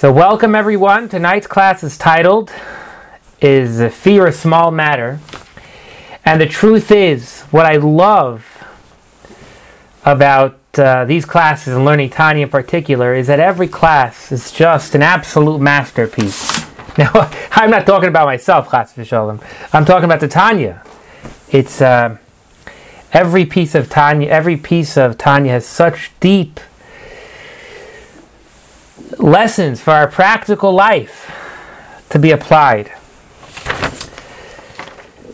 So, welcome everyone. Tonight's class is titled "Is Fear a Small Matter?" And the truth is, what I love about uh, these classes and learning Tanya in particular is that every class is just an absolute masterpiece. Now, I'm not talking about myself, Chas v'sholem. I'm talking about the Tanya. It's uh, every piece of Tanya. Every piece of Tanya has such deep lessons for our practical life to be applied.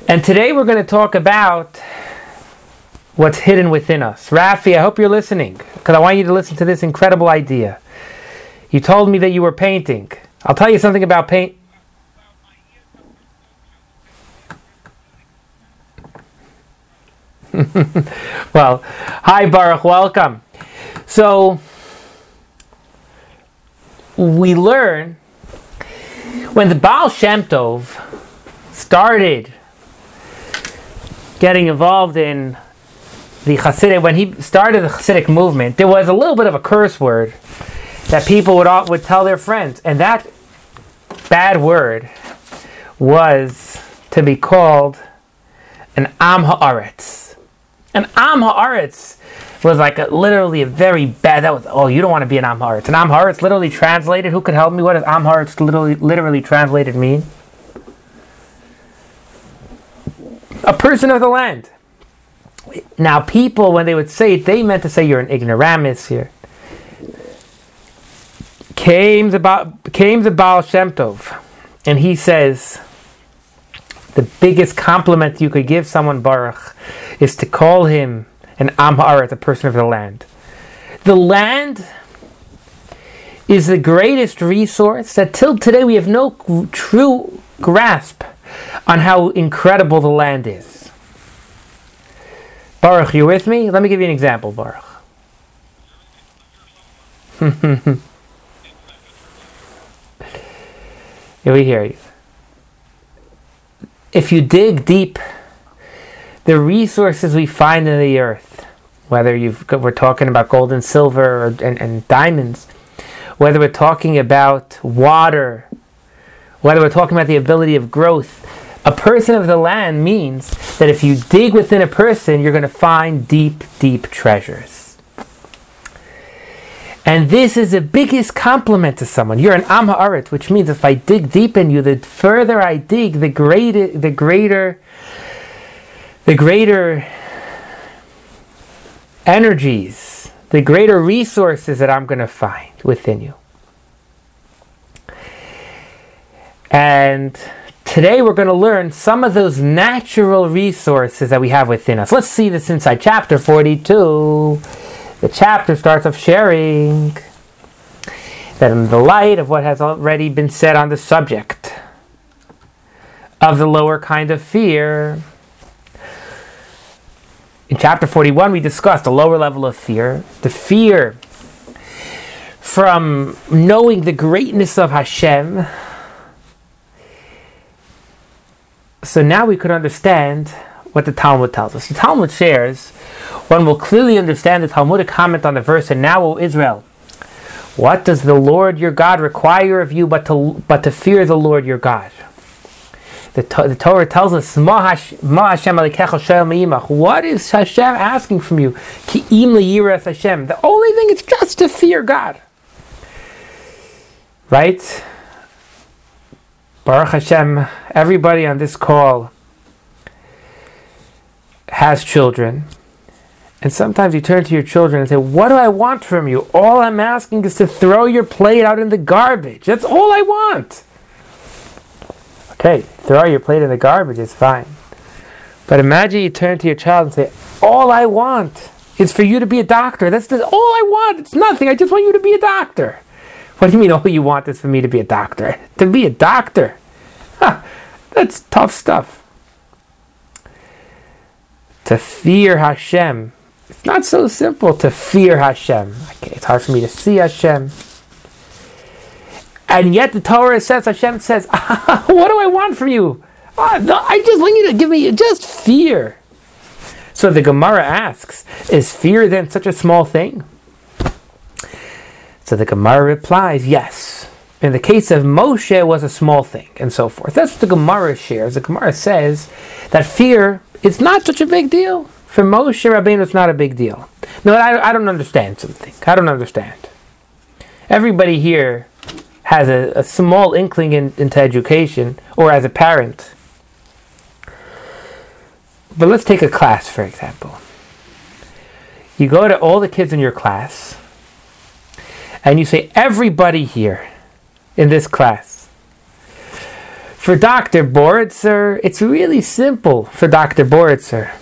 And today we're going to talk about what's hidden within us. Rafi, I hope you're listening because I want you to listen to this incredible idea. You told me that you were painting. I'll tell you something about paint. well, hi Baruch, welcome. So, we learn when the Baal Shem Tov started getting involved in the Hasidic, when he started the Hasidic movement, there was a little bit of a curse word that people would would tell their friends, and that bad word was to be called an Am Haaretz. An Am Haaretz was like a, literally a very bad. That was oh, you don't want to be an Am Haaretz. An Am Haaretz literally translated. Who could help me? What does Am Haaretz literally literally translated mean? A person of the land. Now, people when they would say it, they meant to say you're an ignoramus here. Came the came the Baal Shem Tov, and he says the biggest compliment you could give someone Baruch is to call him an Am Haaretz, a person of the land. The land is the greatest resource that till today we have no true grasp on how incredible the land is. Baruch, you with me? Let me give you an example, Baruch. Here we hear you. If you dig deep, the resources we find in the earth, whether you've, we're talking about gold and silver or, and, and diamonds, whether we're talking about water, whether we're talking about the ability of growth, a person of the land means that if you dig within a person, you're going to find deep, deep treasures. And this is the biggest compliment to someone. You're an Am Haaretz, which means if I dig deep in you, the further I dig, the greater, the greater, the greater energies, the greater resources that I'm going to find within you. And today we're going to learn some of those natural resources that we have within us. Let's see this inside chapter 42. The chapter starts off sharing that in the light of what has already been said on the subject of the lower kind of fear, in chapter 41, we discussed a lower level of fear, the fear from knowing the greatness of Hashem. So now we could understand what the Talmud tells us. The Talmud shares, one will clearly understand the Talmudic comment on the verse, and now, O Israel, what does the Lord your God require of you but to, but to fear the Lord your God? The, the Torah tells us, Ma Hashem What is Hashem asking from you? Hashem. The only thing is just to fear God. Right? Baruch Hashem, everybody on this call has children. And sometimes you turn to your children and say, What do I want from you? All I'm asking is to throw your plate out in the garbage. That's all I want. Okay, throw your plate in the garbage, it's fine. But imagine you turn to your child and say, All I want is for you to be a doctor. That's all I want. It's nothing. I just want you to be a doctor. What do you mean, all you want is for me to be a doctor? To be a doctor? Huh, that's tough stuff. To fear Hashem. It's not so simple to fear Hashem. Okay, it's hard for me to see Hashem. And yet the Torah says, Hashem says, what do I want from you? Ah, I just want you to give me just fear. So the Gemara asks, is fear then such a small thing? So the Gemara replies, yes. in the case of Moshe, it was a small thing, and so forth. That's what the Gemara shares. The Gemara says that fear is not such a big deal. For Moshe Rabbeinu, it's not a big deal. No, I, I don't understand something. I don't understand. Everybody here has a, a small inkling in, into education, or as a parent. But let's take a class, for example. You go to all the kids in your class, and you say, everybody here in this class. For Dr. Boritzer, it's really simple for Dr. Boritzer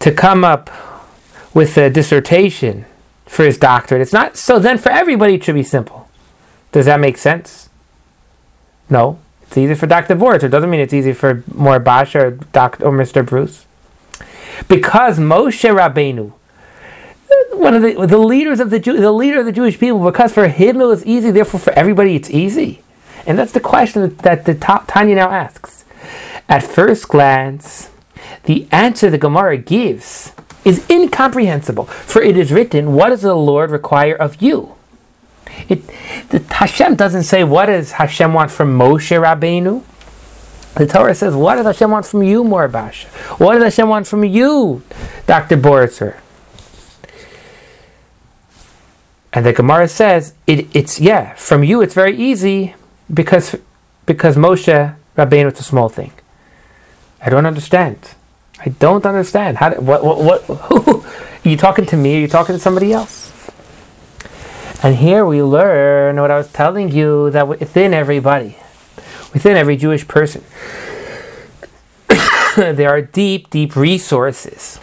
to come up with a dissertation for his doctorate. It's not so then for everybody it should be simple. Does that make sense? No. It's easy for Dr. Boritzer. It doesn't mean it's easy for Mor Basha or Dr. or Mr. Bruce. Because Moshe Rabbeinu one of the the leaders of the Jew, the leader of the Jewish people, because for him it was easy, therefore for everybody it's easy, and that's the question that, that the top Tanya now asks. At first glance, the answer the Gemara gives is incomprehensible, for it is written, "What does the Lord require of you?" It, the, Hashem doesn't say, "What does Hashem want from Moshe Rabbeinu?" The Torah says, "What does Hashem want from you, Mor Basha? What does Hashem want from you, Doctor Boritzer?" And the Gemara says it, it's yeah from you it's very easy because because Moshe Rabbeinu it's a small thing. I don't understand. I don't understand. How? What? What? What? Who, are you talking to me? Are you talking to somebody else? And here we learn what I was telling you that within everybody, within every Jewish person, there are deep, deep resources.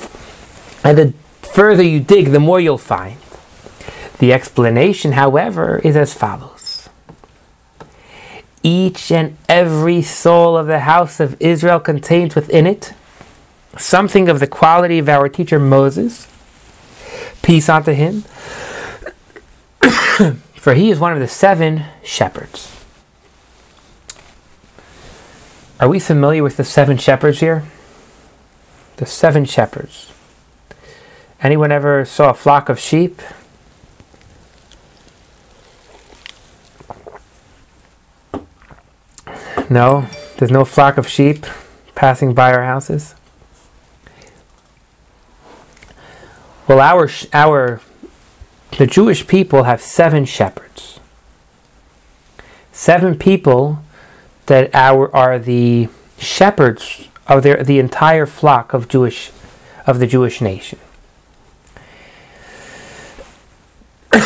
And the further you dig, the more you'll find. The explanation, however, is as follows Each and every soul of the house of Israel contains within it something of the quality of our teacher Moses. Peace unto him. For he is one of the seven shepherds. Are we familiar with the seven shepherds here? The seven shepherds. Anyone ever saw a flock of sheep? No, there's no flock of sheep passing by our houses. Well, our our the Jewish people have seven shepherds. Seven people that are the shepherds of their the entire flock of Jewish of the Jewish nation.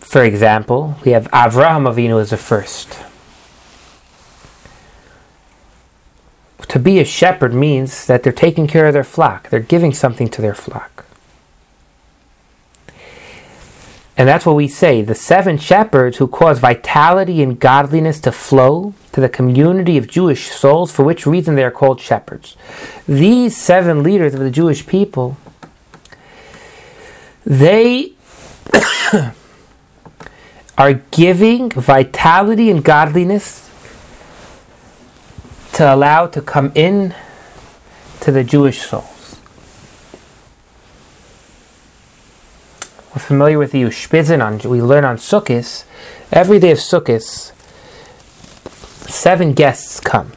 For example, we have Avraham Avinu as the first. To be a shepherd means that they're taking care of their flock, they're giving something to their flock. And that's what we say the seven shepherds who cause vitality and godliness to flow to the community of Jewish souls, for which reason they are called shepherds. These seven leaders of the Jewish people, they are giving vitality and godliness to allow to come in to the Jewish souls. We're familiar with the Ushpizin on we learn on Sukkot. Every day of Sukkot, seven guests come.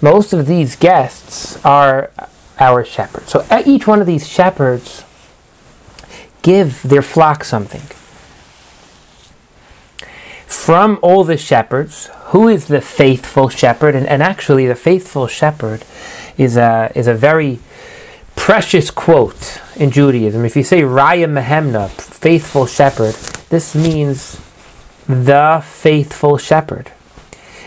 Most of these guests are our shepherds. So each one of these shepherds give their flock something from all the shepherds, who is the faithful shepherd? And, and actually, the faithful shepherd is a, is a very precious quote in Judaism. If you say Raya Mehemna, faithful shepherd, this means the faithful shepherd.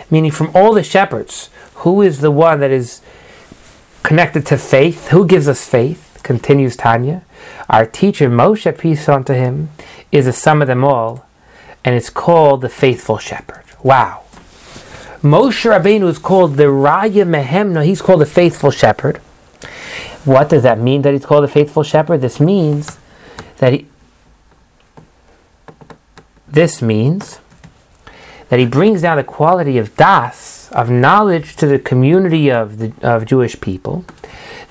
Meaning, from all the shepherds, who is the one that is connected to faith? Who gives us faith? Continues Tanya. Our teacher, Moshe, peace unto him, is the sum of them all and it's called the faithful shepherd. Wow. Moshe Rabbeinu is called the Raya Mehemna. He's called the faithful shepherd. What does that mean that he's called the faithful shepherd? This means that he. This means that he brings down the quality of das, of knowledge to the community of the of Jewish people,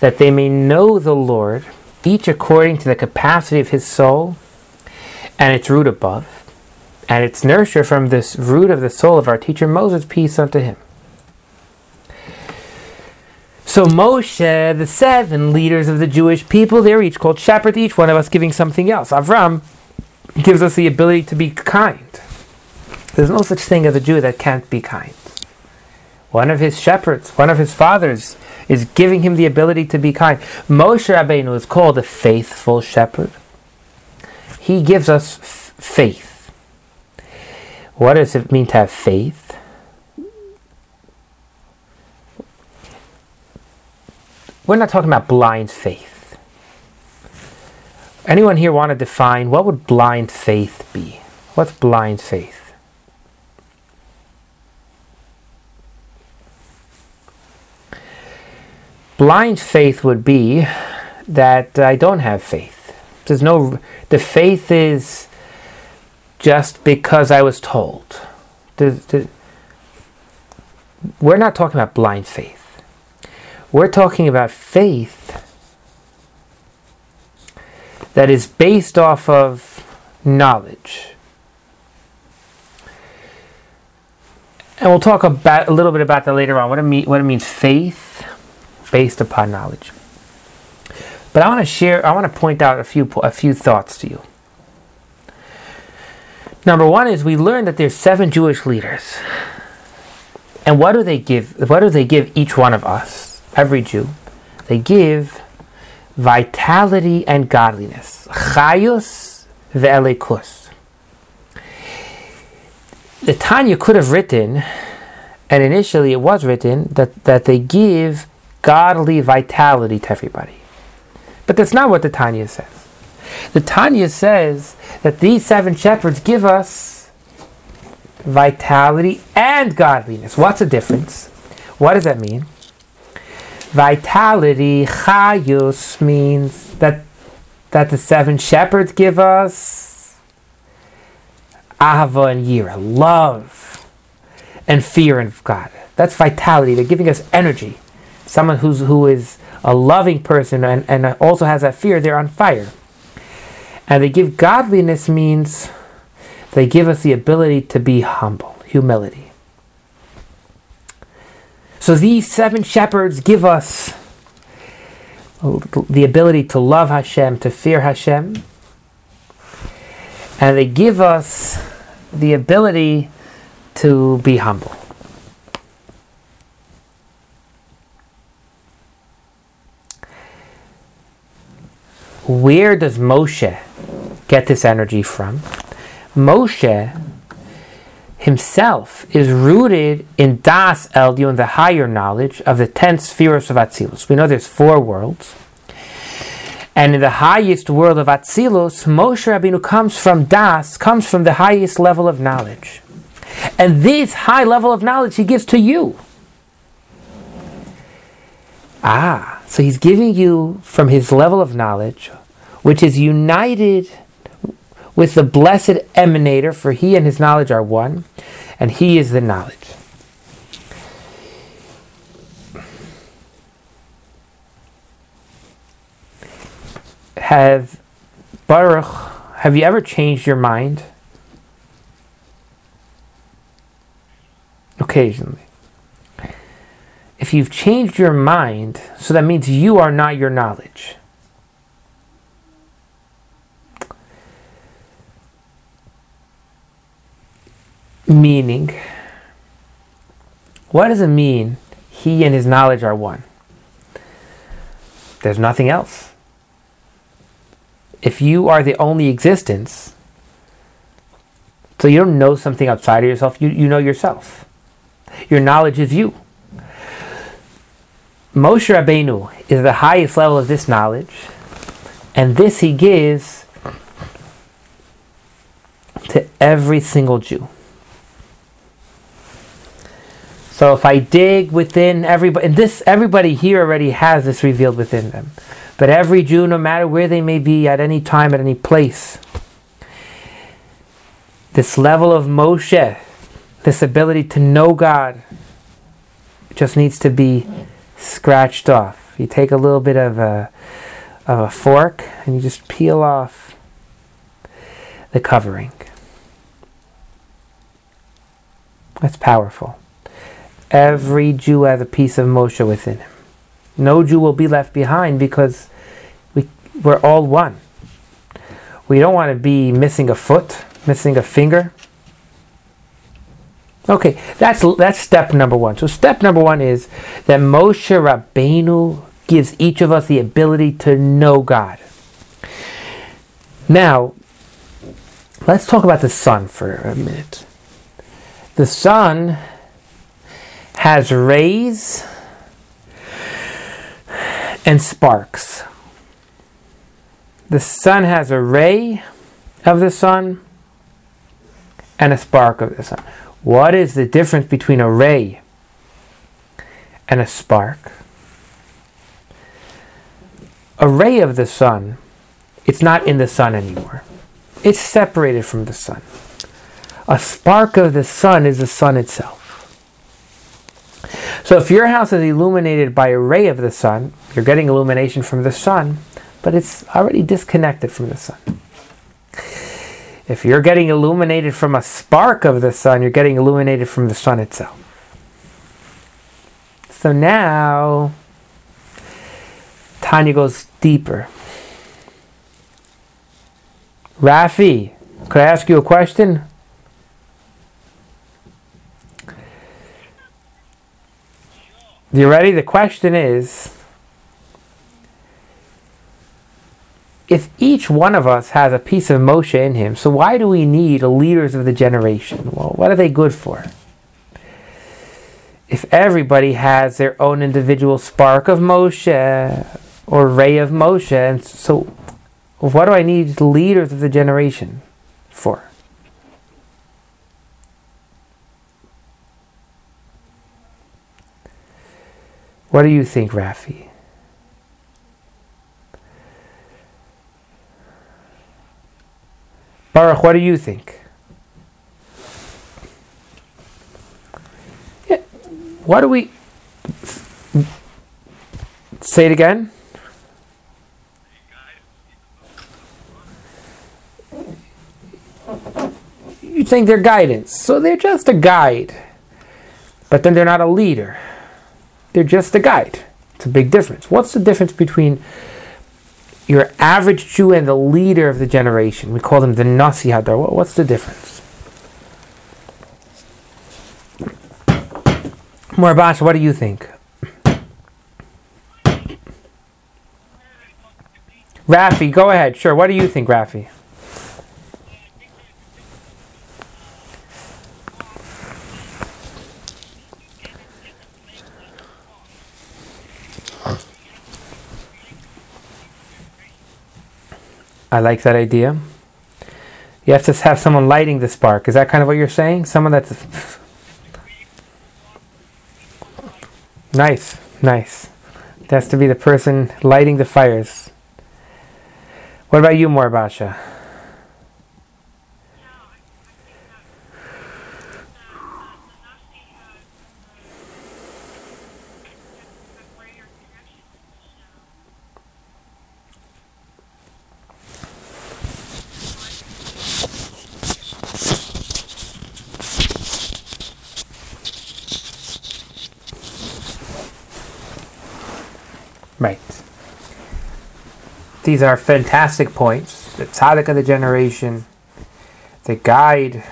that they may know the Lord each according to the capacity of his soul and its root above, and its nurture from this root of the soul of our teacher Moses, peace unto him. So Moshe, the seven leaders of the Jewish people, they're each called shepherds, each one of us giving something else. Avram gives us the ability to be kind. There's no such thing as a Jew that can't be kind. One of his shepherds, one of his fathers, is giving him the ability to be kind. Moshe Rabbeinu is called a faithful shepherd. He gives us f- faith. What does it mean to have faith? We're not talking about blind faith. Anyone here want to define what would blind faith be? What's blind faith? blind faith would be that I don't have faith. There's no, the faith is just because I was told. We're not talking about blind faith. We're talking about faith that is based off of knowledge. And we'll talk about a little bit about that later on. What it mean, what it means faith based upon knowledge. But I want to share, I want to point out a few, a few thoughts to you. Number one is we learn that there's seven Jewish leaders. And what do they give? What do they give each one of us, every Jew? They give vitality and godliness. Chayus ve'elekus. The Tanya could have written, and initially it was written, that, that they give godly vitality to everybody. But that's not what the Tanya says. The Tanya says that these seven shepherds give us vitality and godliness. What's the difference? What does that mean? Vitality, chayus, means that that the seven shepherds give us ahava and yira, love and fear of God. That's vitality. They're giving us energy someone who's who is a loving person and, and also has that fear, they're on fire. And they give godliness means they give us the ability to be humble, humility. So these seven shepherds give us the ability to love Hashem, to fear Hashem, and they give us the ability to be humble. where does Moshe get this energy from? Moshe himself is rooted in Das Elyon, the higher knowledge of the ten spheres of Atzilus. We know there's four worlds. And in the highest world of Atzilus, Moshe Rabbeinu comes from Das, comes from the highest level of knowledge. And this high level of knowledge he gives to you. Ah, so he's giving you from his level of knowledge which is united with the blessed emanator, for he and his knowledge are one, and he is the knowledge. Have Baruch, have you ever changed your mind? Occasionally. If you've changed your mind, so that means you are not your knowledge. Meaning, what does it mean he and his knowledge are one? There's nothing else. If you are the only existence, so you don't know something outside of yourself, you, you know yourself. Your knowledge is you. Moshe Rabbeinu is the highest level of this knowledge, and this he gives to every single Jew. So if I dig within everybody, and this everybody here already has this revealed within them. But every Jew, no matter where they may be at any time, at any place, this level of Moshe, this ability to know God, just needs to be scratched off. You take a little bit of a, of a fork and you just peel off the covering. That's powerful. Every Jew has a piece of Moshe within him. No Jew will be left behind because we, we're all one. We don't want to be missing a foot, missing a finger. Okay, that's that's step number one. So step number one is that Moshe Rabbeinu gives each of us the ability to know God. Now, let's talk about the sun for a minute. The sun has rays and sparks. The sun has a ray of the sun and a spark of the sun. What is the difference between a ray and a spark? A ray of the sun, it's not in the sun anymore. It's separated from the sun. A spark of the sun is the sun itself. So if your house is illuminated by a ray of the sun, you're getting illumination from the sun, but it's already disconnected from the sun. If you're getting illuminated from a spark of the sun, you're getting illuminated from the sun itself. So now, Tanya goes deeper. Rafi, could I ask you a question? You ready? The question is if each one of us has a piece of Moshe in him, so why do we need leaders of the generation? Well, what are they good for? If everybody has their own individual spark of Moshe or ray of Moshe, and so what do I need leaders of the generation for? What do you think, Rafi? Baruch, what do you think? Yeah. What do we say it again? You think they're guidance, so they're just a guide, but then they're not a leader. They're just a guide. It's a big difference. What's the difference between your average Jew and the leader of the generation? We call them the Nasi Hador. What's the difference? Morbash, what do you think? Rafi, go ahead. Sure. What do you think, Rafi? I like that idea. You have to have someone lighting the spark. Is that kind of what you're saying? Someone that's nice, nice. That's to be the person lighting the fires. What about you, Morbasha? These are fantastic points. The tzaddik of the generation, the guide,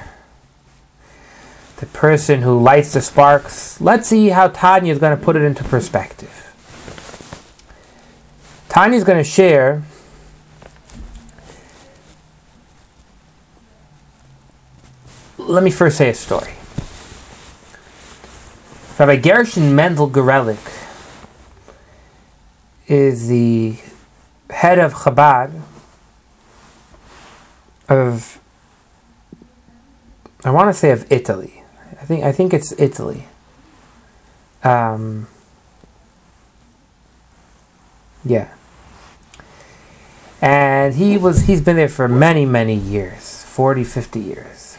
the person who lights the sparks. Let's see how Tanya is going to put it into perspective. Tanya is going to share let me first say a story. Rabbi Gershon Mendel Gorelik is the head of Chabad of I want to say of Italy. I think I think it's Italy. Um, yeah. And he was he's been there for many many years, 40 50 years.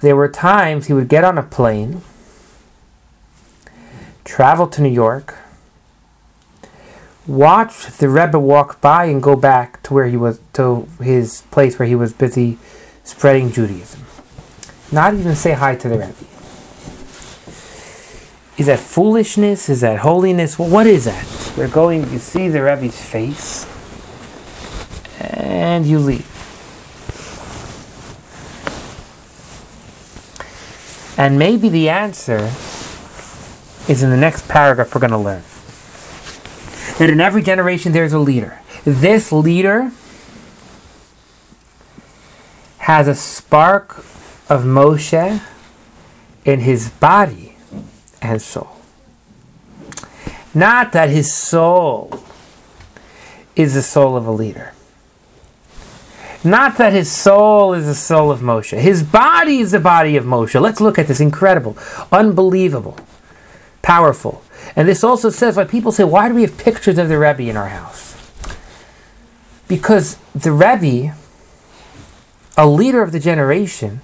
There were times he would get on a plane, travel to New York, watch the Rebbe walk by and go back to where he was, to his place where he was busy spreading Judaism. Not even say hi to the Rebbe. Is that foolishness? Is that holiness? Well, what is that? We're going, you see the Rebbe's face, and you leave. And maybe the answer is in the next paragraph we're going to learn. That in every generation there's a leader. This leader has a spark of Moshe in his body and soul. Not that his soul is the soul of a leader. Not that his soul is the soul of Moshe. His body is the body of Moshe. Let's look at this incredible, unbelievable, powerful. And this also says why people say, why do we have pictures of the Rebbe in our house? Because the Rebbe, a leader of the generation,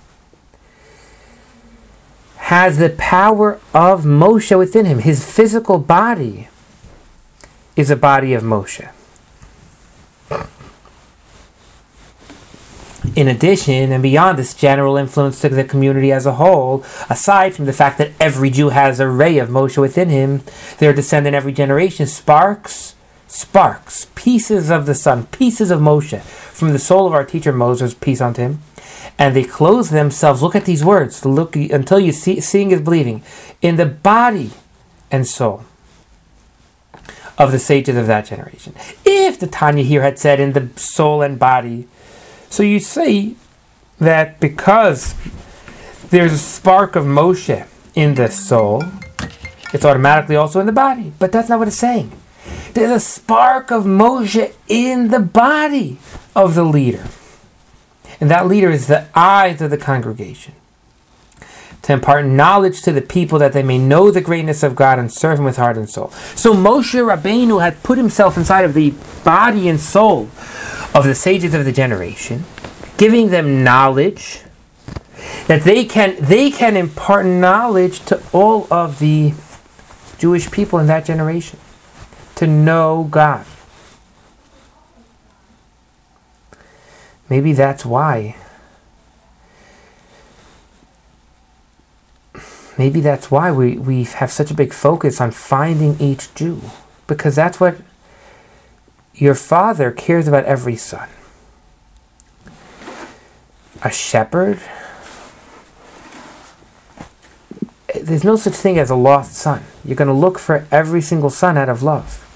has the power of Moshe within him. His physical body is a body of Moshe. In addition, and beyond this general influence to the community as a whole, aside from the fact that every Jew has a ray of Moshe within him, their descend in every generation sparks, sparks, pieces of the sun, pieces of Moshe from the soul of our teacher Moses, peace unto him, and they clothe themselves. Look at these words. Look until you see seeing is believing in the body and soul of the sages of that generation. If the Tanya here had said in the soul and body so you see that because there's a spark of Moshe in the soul, it's automatically also in the body. But that's not what it's saying. There's a spark of Moshe in the body of the leader. And that leader is the eyes of the congregation. To impart knowledge to the people that they may know the greatness of God and serve Him with heart and soul. So Moshe Rabbeinu had put himself inside of the body and soul of the sages of the generation, giving them knowledge that they can they can impart knowledge to all of the Jewish people in that generation to know God. Maybe that's why. Maybe that's why we, we have such a big focus on finding each Jew. Because that's what your father cares about every son. A shepherd, there's no such thing as a lost son. You're going to look for every single son out of love.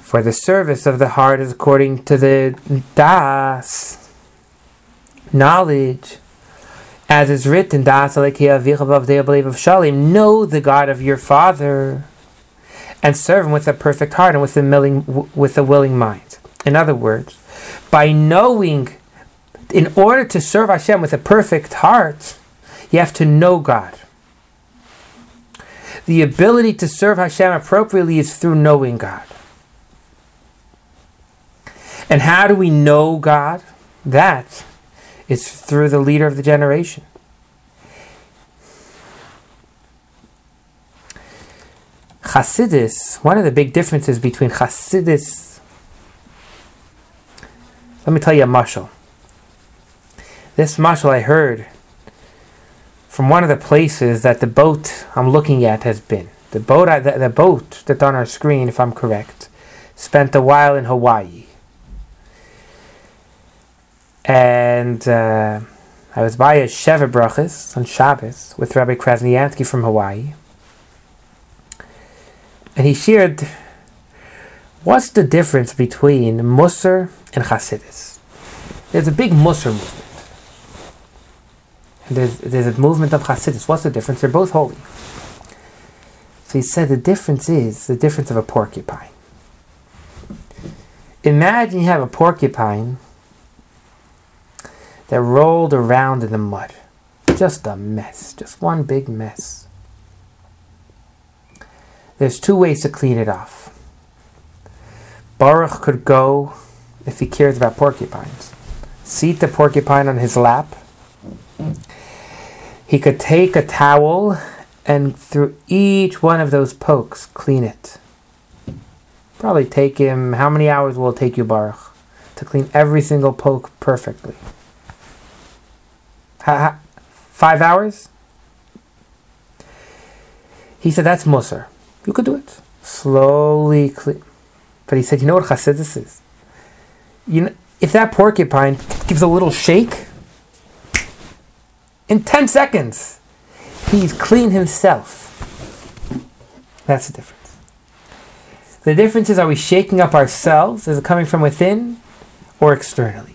For the service of the heart is according to the das, knowledge, as is written, das know the God of your father and serve Him with a perfect heart and with a willing, with a willing mind. In other words, by knowing, in order to serve Hashem with a perfect heart, you have to know God. The ability to serve Hashem appropriately is through knowing God. And how do we know God? That is through the leader of the generation. Hasidus, one of the big differences between Hasidus, let me tell you a mashal. This mashal I heard from one of the places that the boat I'm looking at has been. The boat, I, the, the boat that's on our screen, if I'm correct, spent a while in Hawaii. And uh, I was by a Sheva Brachas on Shabbos with Rabbi Krasnjansky from Hawaii and he shared what's the difference between Musar and Hasidus. There's a big Musar movement. There's, there's a movement of Hasidus. What's the difference? They're both holy. So he said the difference is the difference of a porcupine. Imagine you have a porcupine that rolled around in the mud. Just a mess. Just one big mess. There's two ways to clean it off. Baruch could go, if he cares about porcupines, seat the porcupine on his lap. He could take a towel and through each one of those pokes, clean it. Probably take him, how many hours will it take you, Baruch, to clean every single poke perfectly? Ha, ha, five hours? He said, that's Musar. You could do it. Slowly clean. But he said, you know what Chassidus is? You know, if that porcupine gives a little shake, in 10 seconds, he's clean himself. That's the difference. The difference is are we shaking up ourselves? Is it coming from within or externally?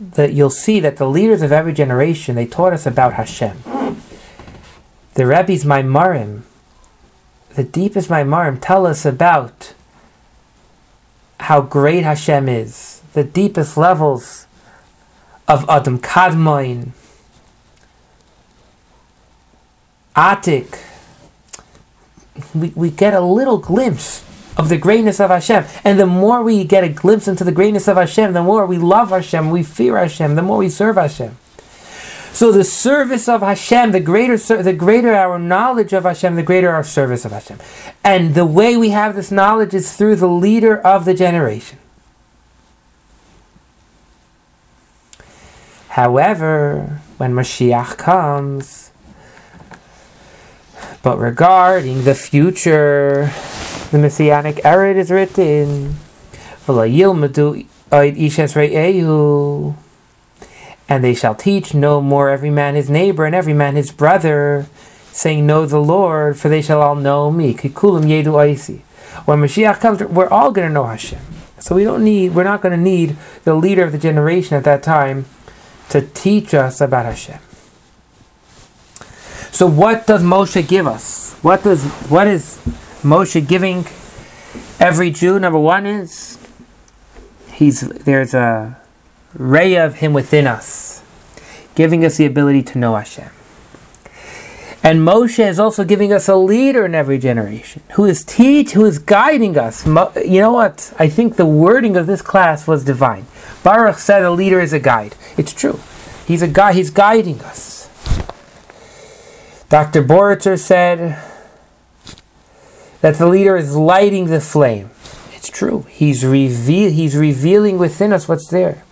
That you'll see that the leaders of every generation they taught us about Hashem. The Rebbe's Maimarim, the deepest Maimarim, tell us about how great Hashem is, the deepest levels of Adam Kadmon, Atik. We, we get a little glimpse of the greatness of Hashem. And the more we get a glimpse into the greatness of Hashem, the more we love Hashem, we fear Hashem, the more we serve Hashem. So the service of Hashem, the greater the greater our knowledge of Hashem, the greater our service of Hashem. And the way we have this knowledge is through the leader of the generation. However, when Mashiach comes, but regarding the future, the Messianic era is written, and they shall teach no more every man his neighbor and every man his brother, saying, Know the Lord, for they shall all know me. When Mashiach comes, we're all going to know Hashem. So we don't need, we're not going to need the leader of the generation at that time to teach us about Hashem. So what does Moshe give us? What does what is Moshe giving every Jew? Number one is he's there's a ray of Him within us, giving us the ability to know Hashem. And Moshe is also giving us a leader in every generation who is teach, who is guiding us. Mo- you know what? I think the wording of this class was divine. Baruch said a leader is a guide. It's true. He's a guy. He's guiding us. Dr. Boritzer said that the leader is lighting the flame. It's true. He's reveal. He's revealing within us what's there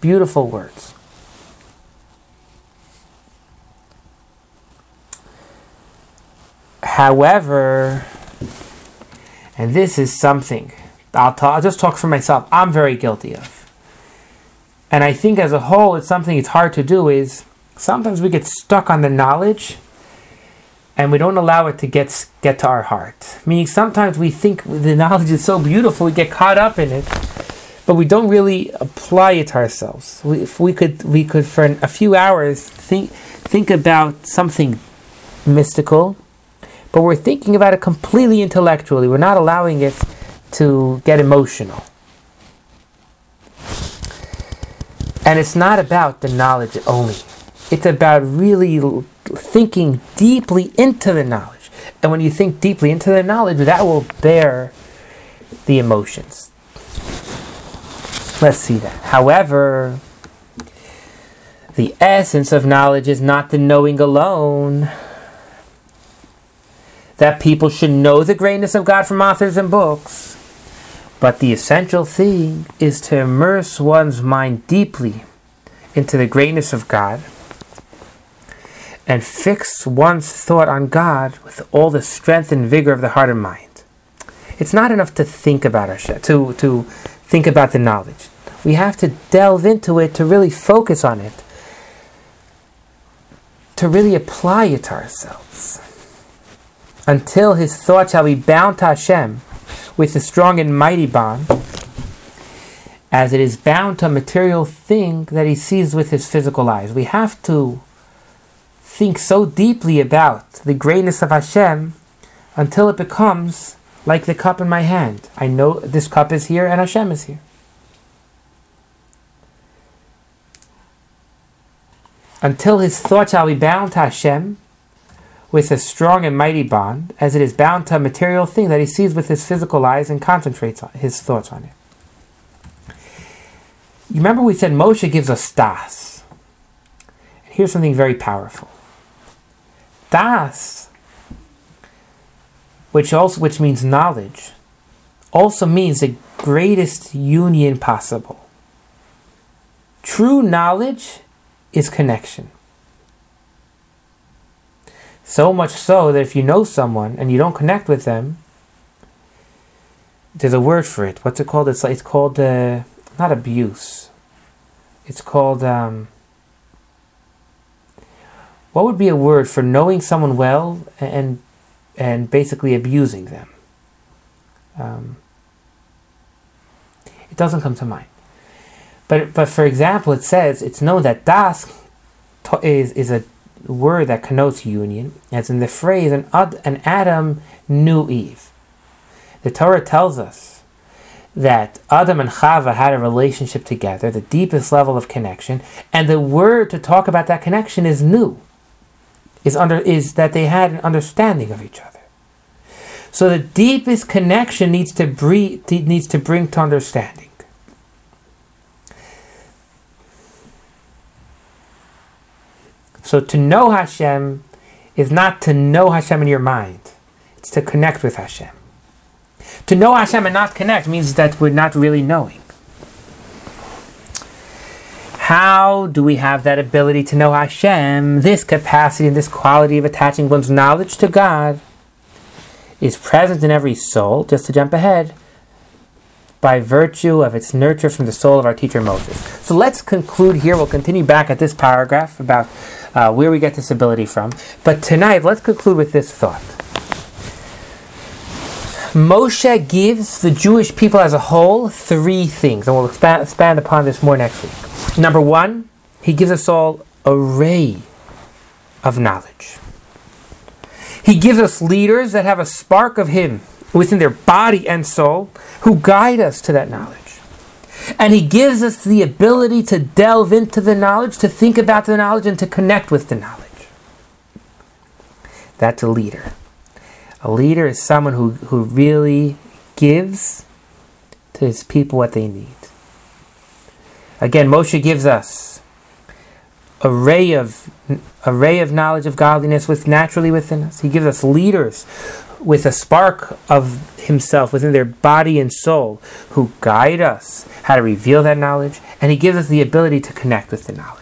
beautiful words. However, and this is something I'll, ta- I'll just talk for myself, I'm very guilty of. And I think as a whole, it's something it's hard to do is sometimes we get stuck on the knowledge and we don't allow it to get get to our heart. Meaning sometimes we think the knowledge is so beautiful, we get caught up in it, but we don't really apply it to ourselves. We, if we could, we could for a few hours think think about something mystical, but we're thinking about it completely intellectually. We're not allowing it to get emotional. And it's not about the knowledge only. It's about really thinking deeply into the knowledge. And when you think deeply into the knowledge, that will bear the emotions. Let's see that. However, the essence of knowledge is not the knowing alone. That people should know the greatness of God from authors and books. But the essential thing is to immerse one's mind deeply into the greatness of God and fix one's thought on God with all the strength and vigor of the heart and mind. It's not enough to think about Hashem, to, to think about the knowledge. We have to delve into it to really focus on it, to really apply it to ourselves. Until his thought shall be bound to Hashem with a strong and mighty bond, as it is bound to a material thing that he sees with his physical eyes. We have to think so deeply about the greatness of Hashem until it becomes like the cup in my hand. I know this cup is here and Hashem is here. Until his thought shall be bound to Hashem with a strong and mighty bond, as it is bound to a material thing that he sees with his physical eyes and concentrates on his thoughts on it. You remember we said Moshe gives us das. And here's something very powerful. Das, which also which means knowledge, also means the greatest union possible. True knowledge is connection. So much so that if you know someone and you don't connect with them, there's a word for it. What's it called? It's like, it's called uh, not abuse. It's called um, what would be a word for knowing someone well and and basically abusing them? Um, it doesn't come to mind. But but for example, it says it's known that das is is a word that connotes union, as in the phrase, an, an Adam knew Eve. The Torah tells us that Adam and Chava had a relationship together, the deepest level of connection, and the word to talk about that connection is knew. Is under is that they had an understanding of each other. So the deepest connection needs to breed, needs to bring to understanding. So to know Hashem is not to know Hashem in your mind. It's to connect with Hashem. To know Hashem and not connect means that we're not really knowing. How do we have that ability to know Hashem? This capacity and this quality of attaching one's knowledge to God is present in every soul, just to jump ahead, by virtue of its nurture from the soul of our teacher Moses. So let's conclude here. We'll continue back at this paragraph about uh, where we get this ability from. But tonight, let's conclude with this thought. Moshe gives the Jewish people as a whole three things, and we'll expand, expand upon this more next week. Number one, he gives us all a ray of knowledge. He gives us leaders that have a spark of Him within their body and soul who guide us to that knowledge. And He gives us the ability to delve into the knowledge, to think about the knowledge, and to connect with the knowledge. That's a leader. A leader is someone who, who really gives to his people what they need. Again, Moshe gives us a ray of a ray of knowledge of godliness with naturally within us. He gives us leaders with a spark of himself within their body and soul who guide us how to reveal that knowledge, and he gives us the ability to connect with the knowledge.